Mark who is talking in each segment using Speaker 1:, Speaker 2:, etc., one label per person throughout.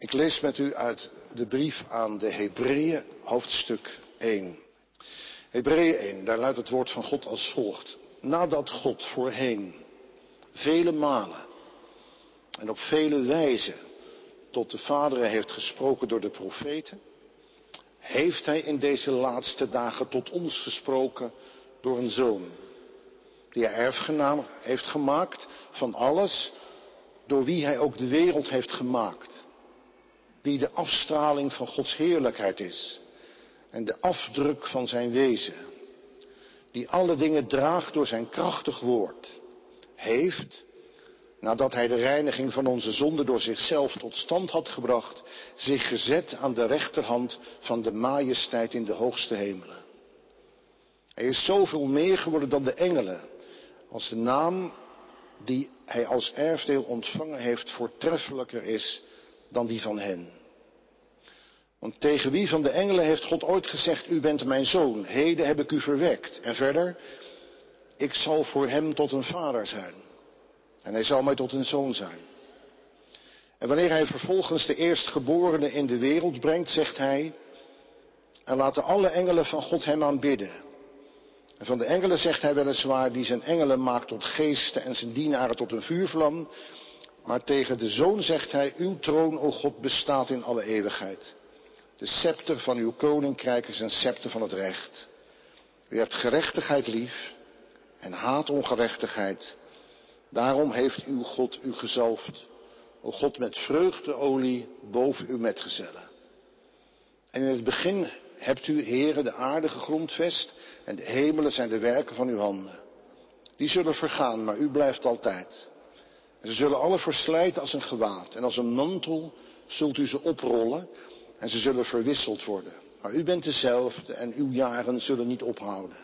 Speaker 1: Ik lees met u uit de brief aan de Hebreeën, hoofdstuk 1. Hebreeën 1, daar luidt het woord van God als volgt. Nadat God voorheen vele malen en op vele wijzen tot de vaderen heeft gesproken door de profeten, heeft hij in deze laatste dagen tot ons gesproken door een zoon, die hij erfgenaam heeft gemaakt van alles, door wie hij ook de wereld heeft gemaakt, die de afstraling van Gods heerlijkheid is en de afdruk van zijn wezen, die alle dingen draagt door zijn krachtig woord, heeft, nadat hij de reiniging van onze zonde door zichzelf tot stand had gebracht, zich gezet aan de rechterhand van de majesteit in de hoogste hemelen. Hij is zoveel meer geworden dan de engelen, als de naam die hij als erfdeel ontvangen heeft voortreffelijker is dan die van hen. Want tegen wie van de engelen heeft God ooit gezegd, u bent mijn zoon, heden heb ik u verwekt. En verder, ik zal voor hem tot een vader zijn. En hij zal mij tot een zoon zijn. En wanneer hij vervolgens de eerstgeborene in de wereld brengt, zegt hij, en laten alle engelen van God hem aanbidden. En van de engelen zegt hij weliswaar, die zijn engelen maakt tot geesten en zijn dienaren tot een vuurvlam. Maar tegen de zoon zegt hij, uw troon, o God, bestaat in alle eeuwigheid. De scepter van uw koninkrijk is een scepter van het recht. U hebt gerechtigheid lief en haat ongerechtigheid. Daarom heeft uw God u gezalfd, o God met vreugdeolie boven uw metgezellen. En in het begin hebt u, heren, de aarde gegrondvest en de hemelen zijn de werken van uw handen. Die zullen vergaan, maar u blijft altijd. Ze zullen alle verslijten als een gewaad en als een mantel zult u ze oprollen en ze zullen verwisseld worden. Maar u bent dezelfde en uw jaren zullen niet ophouden.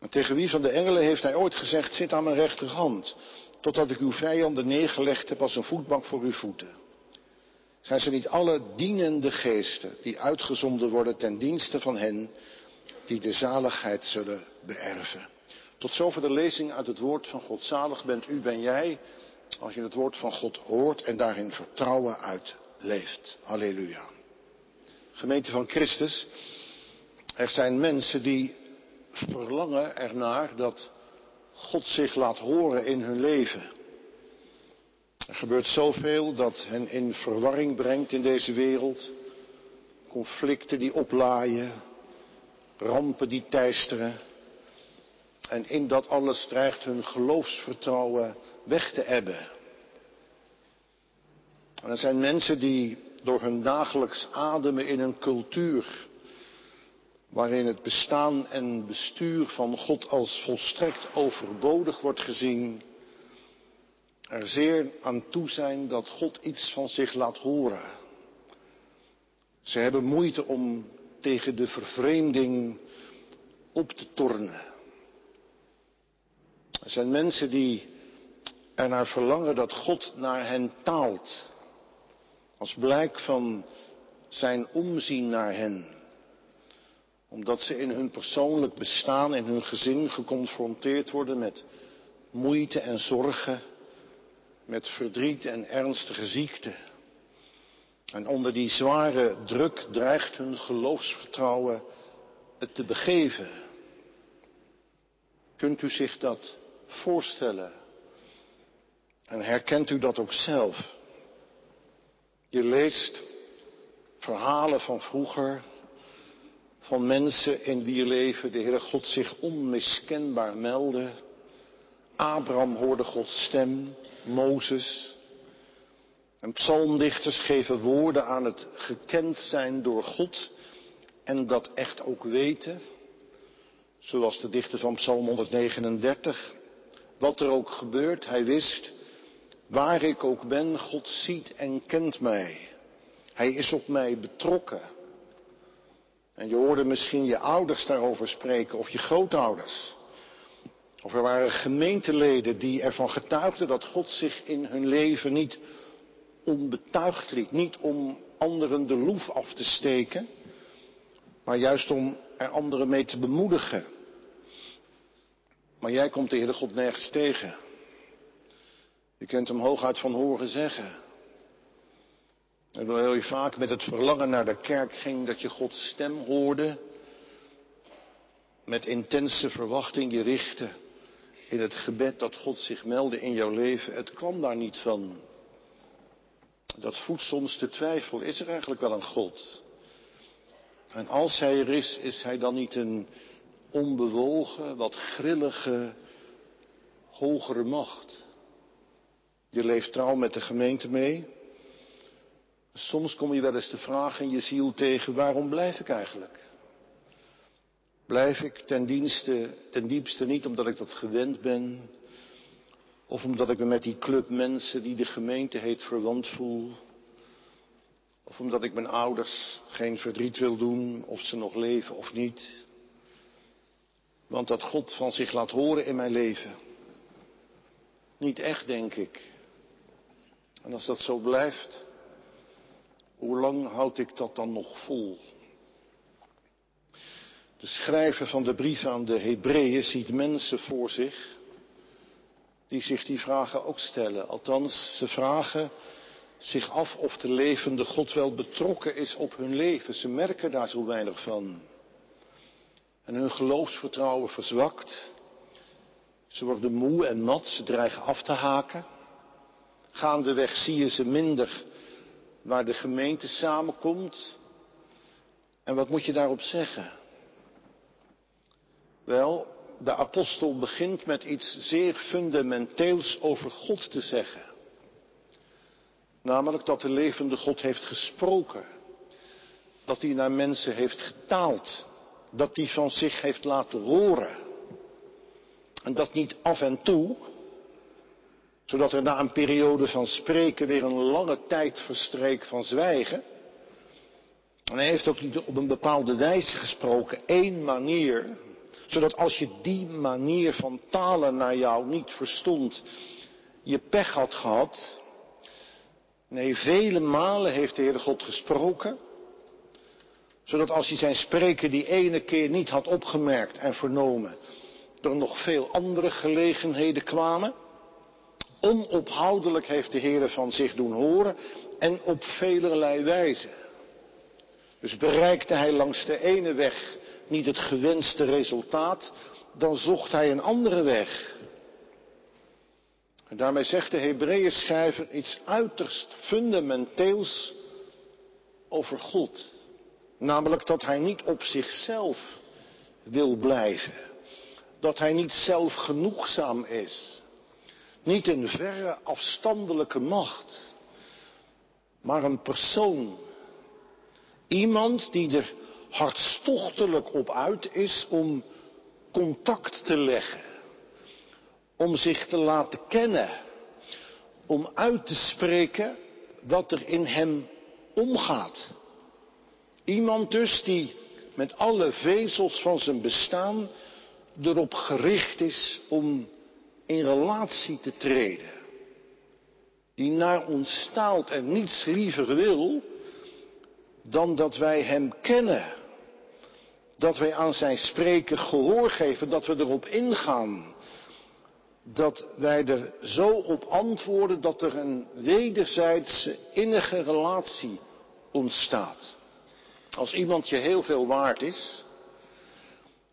Speaker 1: En tegen wie van de engelen heeft hij ooit gezegd, zit aan mijn rechterhand, totdat ik uw vijanden neergelegd heb als een voetbank voor uw voeten. Zijn ze niet alle dienende geesten die uitgezonden worden ten dienste van hen die de zaligheid zullen beërven? Tot zover de lezing uit het woord van God. Zalig bent u, ben jij, als je het woord van God hoort en daarin vertrouwen uit leeft. Halleluja. Gemeente van Christus, er zijn mensen die verlangen ernaar dat God zich laat horen in hun leven. Er gebeurt zoveel dat hen in verwarring brengt in deze wereld. Conflicten die oplaaien, rampen die teisteren. En in dat alles dreigt hun geloofsvertrouwen weg te ebben. En er zijn mensen die door hun dagelijks ademen in een cultuur waarin het bestaan en bestuur van God als volstrekt overbodig wordt gezien, er zeer aan toe zijn dat God iets van zich laat horen. Ze hebben moeite om tegen de vervreemding op te tornen. Er zijn mensen die ernaar verlangen dat God naar hen taalt. Als blijk van zijn omzien naar hen. Omdat ze in hun persoonlijk bestaan, in hun gezin geconfronteerd worden met moeite en zorgen, met verdriet en ernstige ziekte. En onder die zware druk dreigt hun geloofsvertrouwen het te begeven. Kunt u zich dat voorstellen? En herkent u dat ook zelf? Je leest verhalen van vroeger, van mensen in wie leven de Heere God zich onmiskenbaar meldde. Abraham hoorde Gods stem, Mozes. En psalmdichters geven woorden aan het gekend zijn door God en dat echt ook weten. Zoals de dichter van Psalm 139. Wat er ook gebeurt, hij wist Waar ik ook ben, God ziet en kent mij. Hij is op mij betrokken. En je hoorde misschien je ouders daarover spreken of je grootouders. Of er waren gemeenteleden die ervan getuigden dat God zich in hun leven niet onbetuigd liet. Niet om anderen de loef af te steken, maar juist om er anderen mee te bemoedigen. Maar jij komt de Heere God nergens tegen. Je kunt hem hooguit van horen zeggen. En hoewel je vaak met het verlangen naar de kerk ging dat je Gods stem hoorde, met intense verwachting je richtte in het gebed dat God zich meldde in jouw leven, het kwam daar niet van. Dat voedt soms de twijfel, is er eigenlijk wel een God? En als hij er is, is hij dan niet een onbewogen, wat grillige, hogere macht? Je leeft trouw met de gemeente mee. Soms kom je wel eens de vraag in je ziel tegen, waarom blijf ik eigenlijk? Blijf ik ten dienste, ten diepste niet omdat ik dat gewend ben, of omdat ik me met die club mensen die de gemeente heet verwant voel, of omdat ik mijn ouders geen verdriet wil doen, of ze nog leven of niet. Want dat God van zich laat horen in mijn leven. Niet echt, denk ik. En als dat zo blijft, hoe lang houd ik dat dan nog vol? De schrijver van de brief aan de Hebreeën ziet mensen voor zich die zich die vragen ook stellen. Althans, ze vragen zich af of de levende God wel betrokken is op hun leven. Ze merken daar zo weinig van. En hun geloofsvertrouwen verzwakt. Ze worden moe en mat, ze dreigen af te haken. Gaandeweg zie je ze minder waar de gemeente samenkomt. En wat moet je daarop zeggen? Wel, de apostel begint met iets zeer fundamenteels over God te zeggen. Namelijk dat de levende God heeft gesproken. Dat hij naar mensen heeft getaald. Dat hij van zich heeft laten horen. En dat niet af en toe, zodat er na een periode van spreken weer een lange tijd verstreek van zwijgen. En hij heeft ook niet op een bepaalde wijze gesproken, één manier, zodat als je die manier van talen naar jou niet verstond, je pech had gehad. Nee, vele malen heeft de Heere God gesproken, zodat als je zijn spreken die ene keer niet had opgemerkt en vernomen, er nog veel andere gelegenheden kwamen. Onophoudelijk heeft de Heer van zich doen horen en op velerlei wijze. Dus bereikte hij langs de ene weg niet het gewenste resultaat, dan zocht hij een andere weg. En daarmee zegt de Hebreeën schrijver iets uiterst fundamenteels over God. Namelijk dat hij niet op zichzelf wil blijven. Dat hij niet zelfgenoegzaam is. Niet een verre afstandelijke macht. Maar een persoon. Iemand die er hartstochtelijk op uit is om contact te leggen. Om zich te laten kennen. Om uit te spreken wat er in hem omgaat. Iemand dus die met alle vezels van zijn bestaan erop gericht is om in relatie te treden. Die naar ons staalt en niets liever wil dan dat wij Hem kennen. Dat wij aan zijn spreken gehoor geven, dat we erop ingaan. Dat wij er zo op antwoorden dat er een wederzijdse innige relatie ontstaat. Als iemand je heel veel waard is,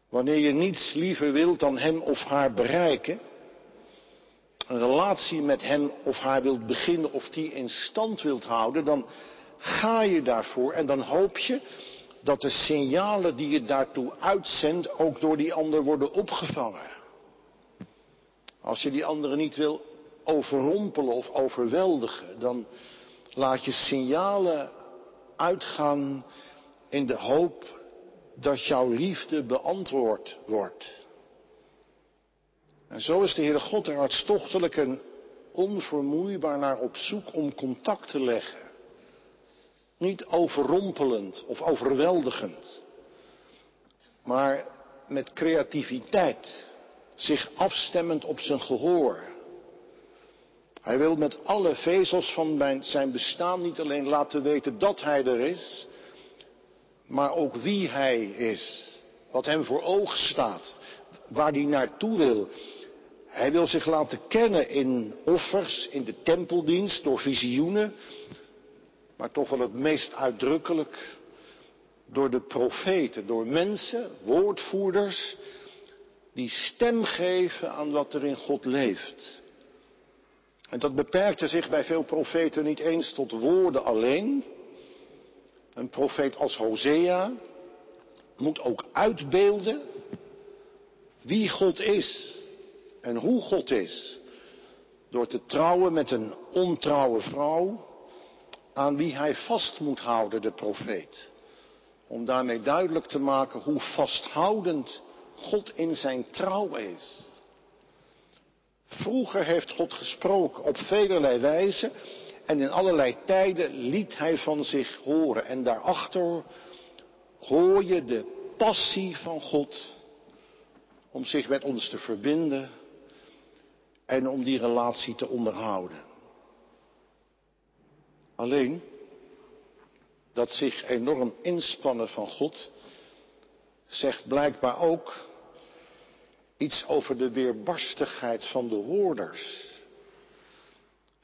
Speaker 1: wanneer je niets liever wilt dan hem of haar bereiken, een relatie met hem of haar wilt beginnen of die in stand wilt houden, dan ga je daarvoor en dan hoop je dat de signalen die je daartoe uitzendt ook door die ander worden opgevangen. Als je die andere niet wil overrompelen of overweldigen, dan laat je signalen uitgaan in de hoop dat jouw liefde beantwoord wordt. En zo is de Heere God er hartstochtelijk en onvermoeibaar naar op zoek om contact te leggen. Niet overrompelend of overweldigend, maar met creativiteit, zich afstemmend op zijn gehoor. Hij wil met alle vezels van zijn bestaan niet alleen laten weten dat hij er is, maar ook wie hij is, wat hem voor ogen staat, waar hij naartoe wil. Hij wil zich laten kennen in offers, in de tempeldienst, door visioenen, maar toch wel het meest uitdrukkelijk door de profeten, door mensen, woordvoerders, die stem geven aan wat er in God leeft. En dat beperkte zich bij veel profeten niet eens tot woorden alleen. Een profeet als Hosea moet ook uitbeelden wie God is en hoe God is. Door te trouwen met een ontrouwe vrouw aan wie hij vast moet houden, de profeet. Om daarmee duidelijk te maken hoe vasthoudend God in zijn trouw is. Vroeger heeft God gesproken op velerlei wijzen en in allerlei tijden liet hij van zich horen. En daarachter hoor je de passie van God om zich met ons te verbinden en om die relatie te onderhouden. Alleen dat zich enorm inspannen van God zegt blijkbaar ook iets over de weerbarstigheid van de hoorders.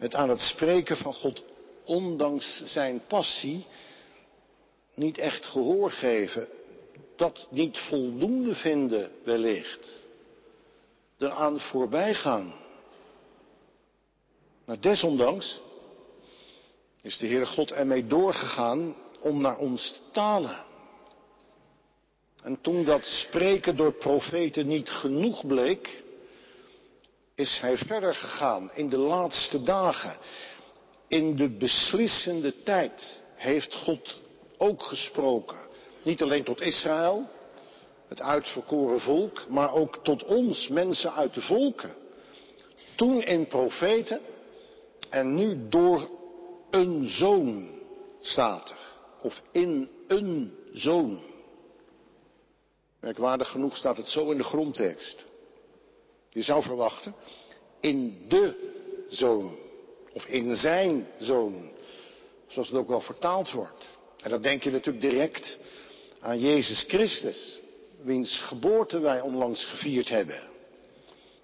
Speaker 1: Het aan het spreken van God, ondanks zijn passie, niet echt gehoor geven, dat niet voldoende vinden wellicht, eraan voorbij gaan. Maar desondanks is de Heere God ermee doorgegaan om naar ons te talen. En toen dat spreken door profeten niet genoeg bleek, is hij verder gegaan in de laatste dagen. In de beslissende tijd heeft God ook gesproken. Niet alleen tot Israël, het uitverkoren volk, maar ook tot ons, mensen uit de volken. Toen in profeten en nu door een zoon staat er. Of in een zoon. Merkwaardig genoeg staat het zo in de grondtekst. Je zou verwachten, in de zoon. Of in zijn zoon. Zoals het ook wel vertaald wordt. En dan denk je natuurlijk direct aan Jezus Christus. Wiens geboorte wij onlangs gevierd hebben.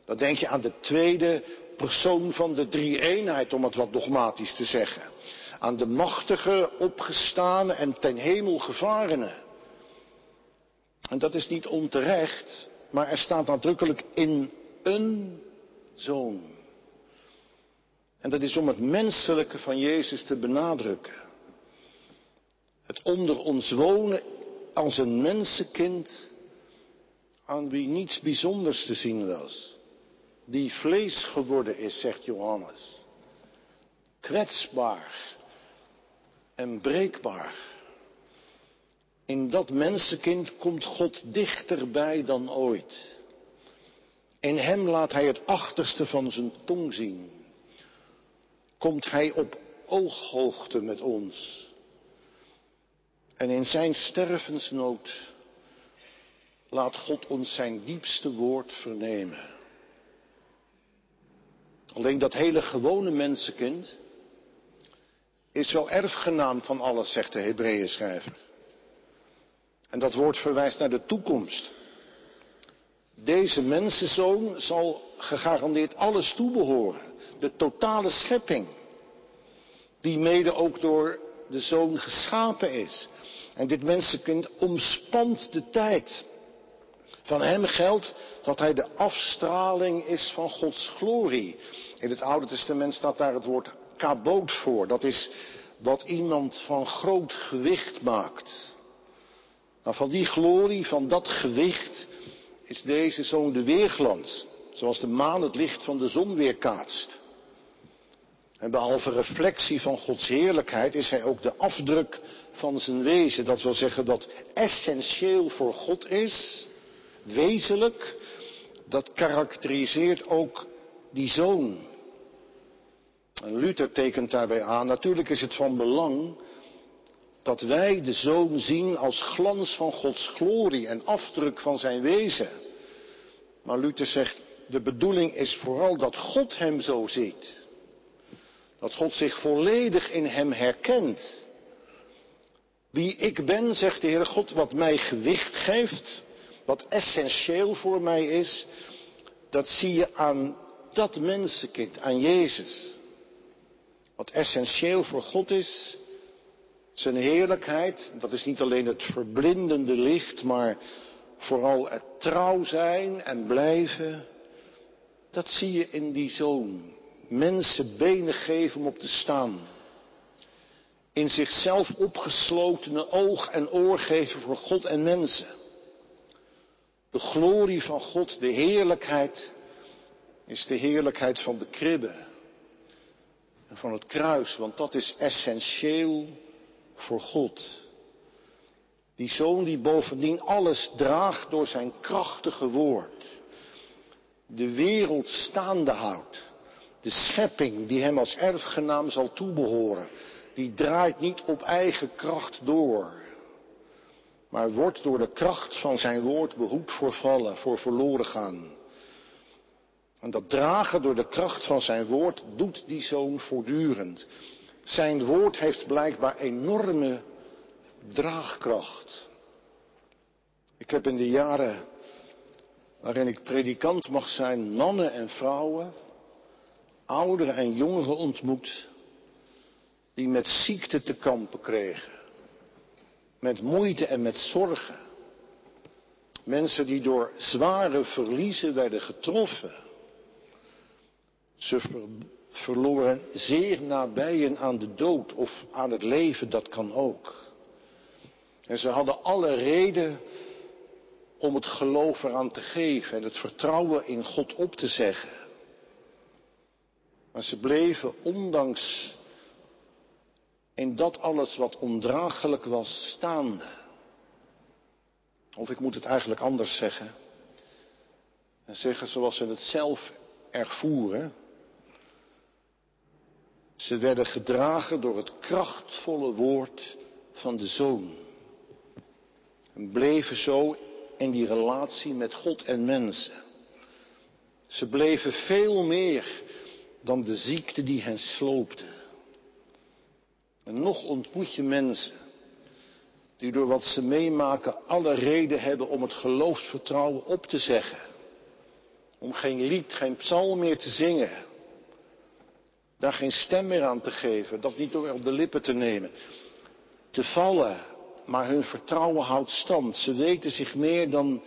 Speaker 1: Dan denk je aan de tweede persoon van de drie eenheid, om het wat dogmatisch te zeggen. Aan de machtige, opgestane en ten hemel gevarene. En dat is niet onterecht, maar er staat nadrukkelijk in een zoon. En dat is om het menselijke van Jezus te benadrukken. Het onder ons wonen als een mensenkind aan wie niets bijzonders te zien was. Die vlees geworden is, zegt Johannes. Kwetsbaar en breekbaar. In dat mensenkind komt God dichterbij dan ooit. In hem laat hij het achterste van zijn tong zien. Komt hij op ooghoogte met ons. En in zijn stervensnood laat God ons zijn diepste woord vernemen. Alleen dat hele gewone mensenkind is wel erfgenaam van alles, zegt de Hebreeën schrijver. En dat woord verwijst naar de toekomst. Deze mensenzoon zal gegarandeerd alles toebehoren. De totale schepping. Die mede ook door de zoon geschapen is. En dit mensenkind omspant de tijd. Van hem geldt dat hij de afstraling is van Gods glorie. In het Oude Testament staat daar het woord kaboot voor. Dat is wat iemand van groot gewicht maakt. Nou, van die glorie, van dat gewicht, is deze zoon de weerglans. Zoals de maan het licht van de zon weerkaatst. En behalve reflectie van Gods heerlijkheid is hij ook de afdruk van zijn wezen. Dat wil zeggen dat essentieel voor God is, wezenlijk, dat karakteriseert ook die zoon. En Luther tekent daarbij aan, natuurlijk is het van belang dat wij de zoon zien als glans van Gods glorie en afdruk van zijn wezen. Maar Luther zegt, de bedoeling is vooral dat God hem zo ziet. Dat God zich volledig in hem herkent. Wie ik ben, zegt de Heere God, wat mij gewicht geeft, wat essentieel voor mij is, dat zie je aan dat mensenkind, aan Jezus. Wat essentieel voor God is, Zijn heerlijkheid, dat is niet alleen het verblindende licht, maar vooral het trouw zijn en blijven. Dat zie je in die zoon. Mensen benen geven om op te staan. In zichzelf opgeslotene oog en oor geven voor God en mensen. De glorie van God, de heerlijkheid, is de heerlijkheid van de kribbe en van het kruis, want dat is essentieel voor God. Die zoon die bovendien alles draagt door zijn krachtige woord. De wereld staande houdt. De schepping die hem als erfgenaam zal toebehoren. Die draait niet op eigen kracht door. Maar wordt door de kracht van zijn woord behoed voor vallen, voor verloren gaan. En dat dragen door de kracht van zijn woord doet die zoon voortdurend. Zijn woord heeft blijkbaar enorme draagkracht. Ik heb in de jaren waarin ik predikant mag zijn, mannen en vrouwen, ouderen en jongeren ontmoet, die met ziekte te kampen kregen, met moeite en met zorgen. Mensen die door zware verliezen werden getroffen. Ze verloren zeer nabijen aan de dood of aan het leven, dat kan ook. En ze hadden alle reden om het geloof eraan te geven en het vertrouwen in God op te zeggen. Maar ze bleven ondanks in dat alles wat ondraaglijk was staande. Of ik moet het eigenlijk anders zeggen. En zeggen zoals ze het zelf ervoeren. Ze werden gedragen door het krachtvolle woord van de Zoon. En bleven zo in die relatie met God en mensen. Ze bleven veel meer dan de ziekte die hen sloopte. En nog ontmoet je mensen die door wat ze meemaken alle reden hebben om het geloofsvertrouwen op te zeggen. Om geen lied, geen psalm meer te zingen. Daar geen stem meer aan te geven, dat niet door op de lippen te nemen. Te vallen, maar hun vertrouwen houdt stand. Ze weten zich meer dan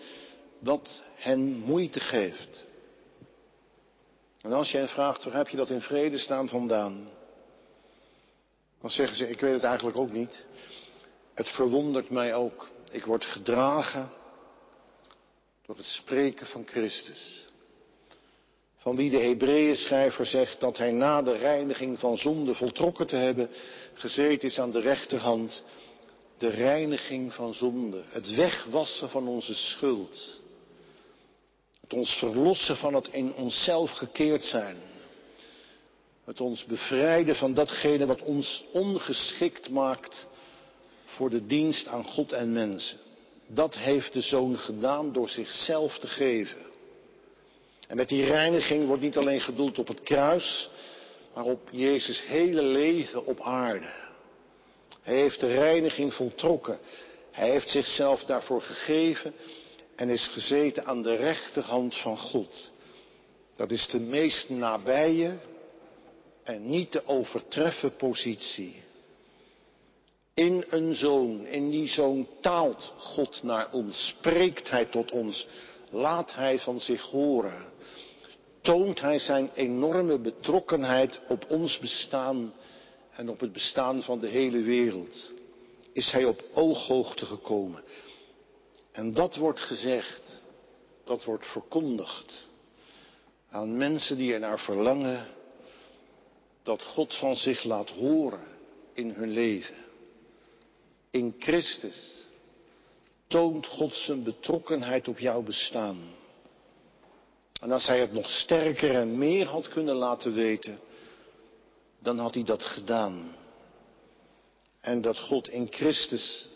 Speaker 1: wat hen moeite geeft. En als hen vraagt, waar heb je dat in vrede staan vandaan? Dan zeggen ze, ik weet het eigenlijk ook niet. Het verwondert mij ook. Ik word gedragen door het spreken van Christus. Van wie de Hebreeën schrijver zegt dat hij na de reiniging van zonde voltrokken te hebben, gezeten is aan de rechterhand. De reiniging van zonde, het wegwassen van onze schuld. Het ons verlossen van het in onszelf gekeerd zijn. Het ons bevrijden van datgene wat ons ongeschikt maakt voor de dienst aan God en mensen. Dat heeft de Zoon gedaan door zichzelf te geven. En met die reiniging wordt niet alleen gedoeld op het kruis, maar op Jezus' hele leven op aarde. Hij heeft de reiniging voltrokken. Hij heeft zichzelf daarvoor gegeven en is gezeten aan de rechterhand van God. Dat is de meest nabije en niet te overtreffen positie. In een zoon, in die zoon taalt God naar ons, spreekt Hij tot ons, laat Hij van zich horen, toont Hij zijn enorme betrokkenheid op ons bestaan en op het bestaan van de hele wereld. Is Hij op ooghoogte gekomen. En dat wordt gezegd, dat wordt verkondigd aan mensen die er naar verlangen dat God van zich laat horen in hun leven. In Christus toont God zijn betrokkenheid op jouw bestaan. En als hij het nog sterker en meer had kunnen laten weten, dan had hij dat gedaan. En dat God in Christus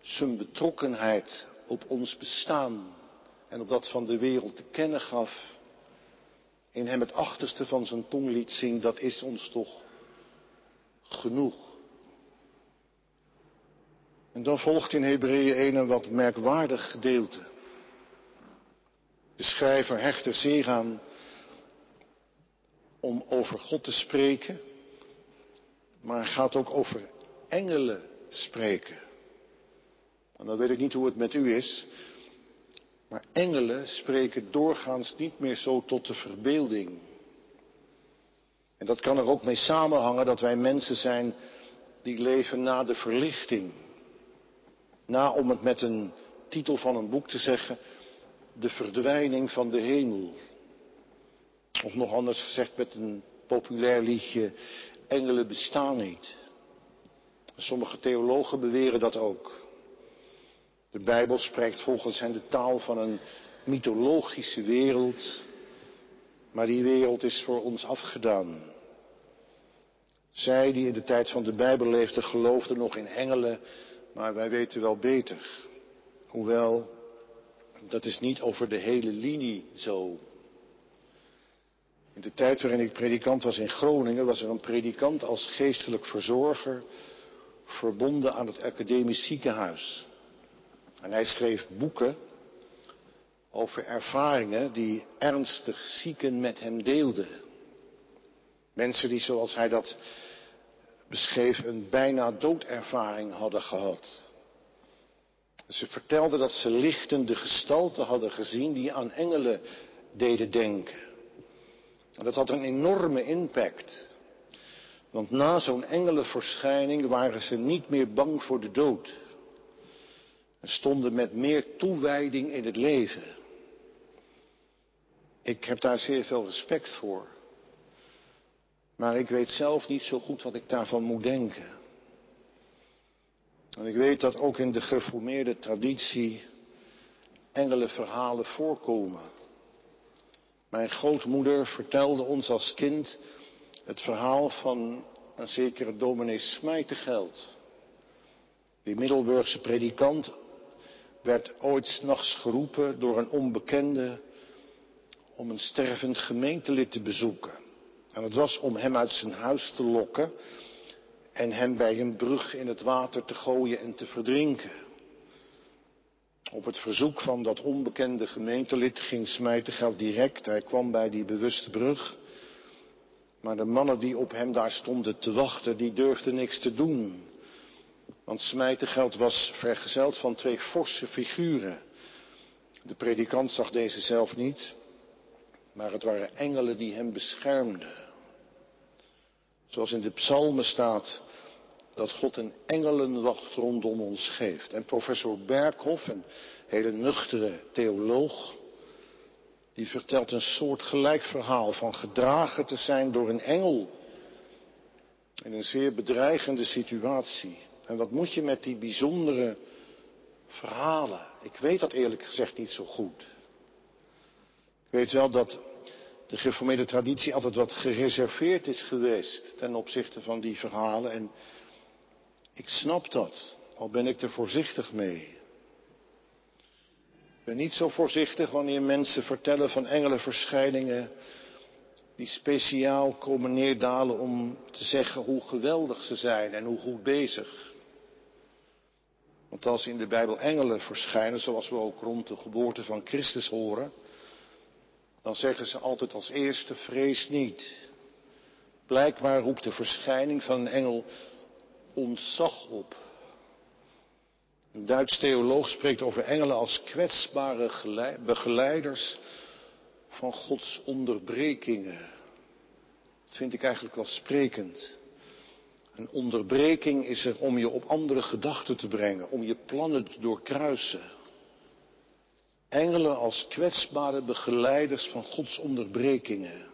Speaker 1: zijn betrokkenheid op ons bestaan en op dat van de wereld te kennen gaf, in hem het achterste van zijn tong liet zien, dat is ons toch genoeg. En dan volgt in Hebreeën 1 een wat merkwaardig gedeelte. De schrijver hecht er zeer aan om over God te spreken, maar gaat ook over engelen spreken. En dan weet ik niet hoe het met u is, maar engelen spreken doorgaans niet meer zo tot de verbeelding. En dat kan er ook mee samenhangen dat wij mensen zijn die leven na de verlichting. Na, om het met een titel van een boek te zeggen, de verdwijning van de hemel. Of nog anders gezegd met een populair liedje, engelen bestaan niet. Sommige theologen beweren dat ook. De Bijbel spreekt volgens hen de taal van een mythologische wereld, maar die wereld is voor ons afgedaan. Zij die in de tijd van de Bijbel leefden, geloofden nog in engelen, maar wij weten wel beter. Hoewel, dat is niet over de hele linie zo. In de tijd waarin ik predikant was in Groningen, was er een predikant als geestelijk verzorger verbonden aan het academisch ziekenhuis. En hij schreef boeken over ervaringen die ernstig zieken met hem deelden. Mensen die, zoals hij dat beschreef, een bijna doodervaring hadden gehad. Ze vertelden dat ze lichtende gestalten hadden gezien die aan engelen deden denken. En dat had een enorme impact. Want na zo'n engelenverschijning waren ze niet meer bang voor de dood. En stonden met meer toewijding in het leven. Ik heb daar zeer veel respect voor. Maar ik weet zelf niet zo goed wat ik daarvan moet denken. En ik weet dat ook in de geformeerde traditie engelenverhalen voorkomen. Mijn grootmoeder vertelde ons als kind het verhaal van een zekere dominee Smijtegeld. Die Middelburgse predikant werd ooit s'nachts geroepen door een onbekende om een stervend gemeentelid te bezoeken. En het was om hem uit zijn huis te lokken en hem bij een brug in het water te gooien en te verdrinken. Op het verzoek van dat onbekende gemeentelid ging Smijtegeld direct. Hij kwam bij die bewuste brug. Maar de mannen die op hem daar stonden te wachten, die durfden niks te doen. Want Smijtegeld was vergezeld van twee forse figuren. De predikant zag deze zelf niet, maar het waren engelen die hem beschermden. Zoals in de psalmen staat dat God een engelenwacht rondom ons geeft. En professor Berghoff, een hele nuchtere theoloog, die vertelt een soort gelijk verhaal van gedragen te zijn door een engel. In een zeer bedreigende situatie. En wat moet je met die bijzondere verhalen? Ik weet dat eerlijk gezegd niet zo goed. Ik weet wel dat de geformeerde traditie altijd wat gereserveerd is geweest ten opzichte van die verhalen. En ik snap dat, al ben ik er voorzichtig mee. Ik ben niet zo voorzichtig wanneer mensen vertellen van engelenverschijningen die speciaal komen neerdalen om te zeggen hoe geweldig ze zijn en hoe goed bezig. Want als in de Bijbel engelen verschijnen, zoals we ook rond de geboorte van Christus horen, dan zeggen ze altijd als eerste vrees niet. Blijkbaar roept de verschijning van een engel ontzag op. Een Duits theoloog spreekt over engelen als kwetsbare begeleiders van Gods onderbrekingen. Dat vind ik eigenlijk wel sprekend. Een onderbreking is er om je op andere gedachten te brengen, om je plannen te doorkruisen. Engelen als kwetsbare begeleiders van Gods onderbrekingen.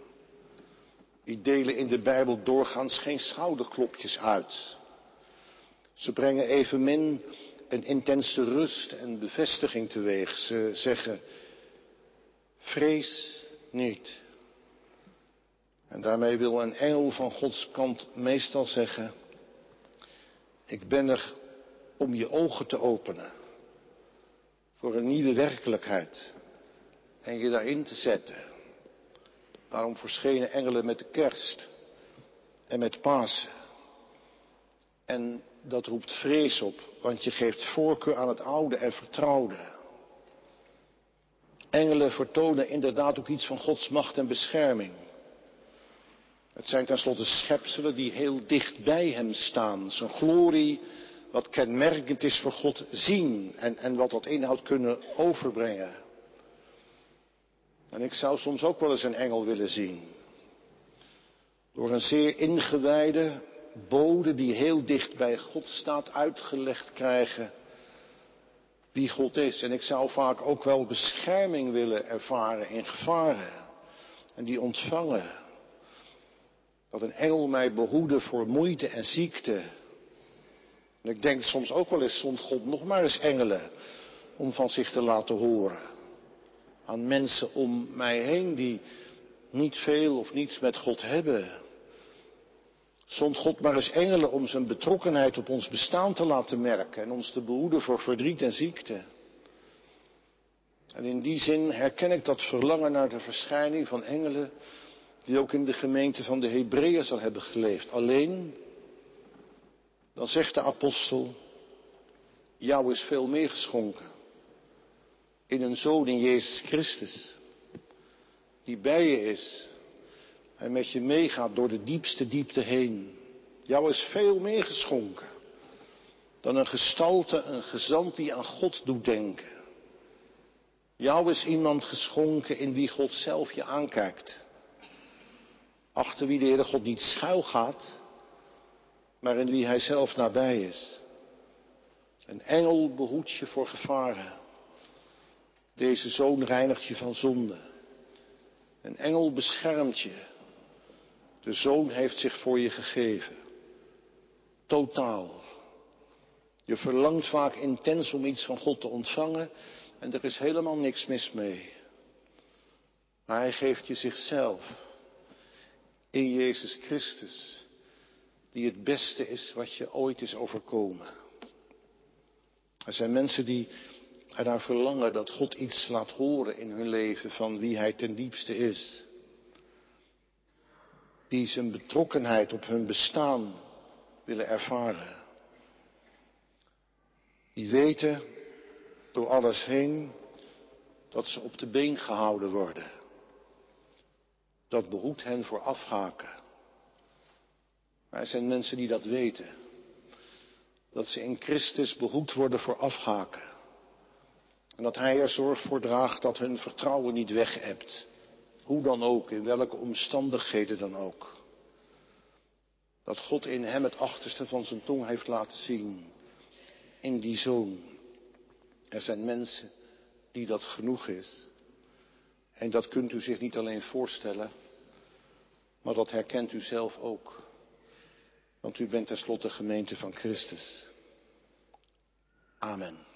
Speaker 1: Die delen in de Bijbel doorgaans geen schouderklopjes uit. Ze brengen evenmin een intense rust en bevestiging teweeg. Ze zeggen, vrees niet. En daarmee wil een engel van Gods kant meestal zeggen, ik ben er om je ogen te openen voor een nieuwe werkelijkheid en je daarin te zetten. Daarom verschenen engelen met de kerst en met Pasen. En dat roept vrees op, want je geeft voorkeur aan het oude en vertrouwde. Engelen vertonen inderdaad ook iets van Gods macht en bescherming. Het zijn tenslotte schepselen die heel dicht bij Hem staan. Zijn glorie wat kenmerkend is voor God zien en, en wat dat inhoud kunnen overbrengen. En ik zou soms ook wel eens een engel willen zien. Door een zeer ingewijde bode die heel dicht bij God staat uitgelegd krijgen wie God is. En ik zou vaak ook wel bescherming willen ervaren in gevaren. En die ontvangen. Dat een engel mij behoede voor moeite en ziekte. En ik denk soms ook wel eens, zond God nog maar eens engelen om van zich te laten horen. Aan mensen om mij heen die niet veel of niets met God hebben. Zond God maar eens engelen om zijn betrokkenheid op ons bestaan te laten merken en ons te behoeden voor verdriet en ziekte. En in die zin herken ik dat verlangen naar de verschijning van engelen die ook in de gemeente van de Hebreeën zal hebben geleefd. Alleen, dan zegt de apostel, jou is veel meer geschonken. In een zoon in Jezus Christus, die bij je is en met je meegaat door de diepste diepte heen. Jou is veel meer geschonken dan een gestalte, een gezant die aan God doet denken. Jou is iemand geschonken in wie God zelf je aankijkt. Achter wie de Heere God niet schuil gaat, maar in wie Hij zelf nabij is. Een engel behoedt je voor gevaren. Deze zoon reinigt je van zonde. Een engel beschermt je. De zoon heeft zich voor je gegeven. Totaal. Je verlangt vaak intens om iets van God te ontvangen en er is helemaal niks mis mee. Maar hij geeft je zichzelf in Jezus Christus, die het beste is wat je ooit is overkomen. Er zijn mensen die ernaar verlangen dat God iets laat horen in hun leven van wie Hij ten diepste is. Die zijn betrokkenheid op hun bestaan willen ervaren. Die weten door alles heen dat ze op de been gehouden worden. Dat behoedt hen voor afhaken. Maar er zijn mensen die dat weten. Dat ze in Christus behoed worden voor afhaken. En dat Hij er zorg voor draagt dat hun vertrouwen niet wegebt. Hoe dan ook, in welke omstandigheden dan ook. Dat God in hem het achterste van zijn tong heeft laten zien. In die zoon. Er zijn mensen die dat genoeg is. En dat kunt u zich niet alleen voorstellen, maar dat herkent u zelf ook. Want u bent tenslotte gemeente van Christus. Amen.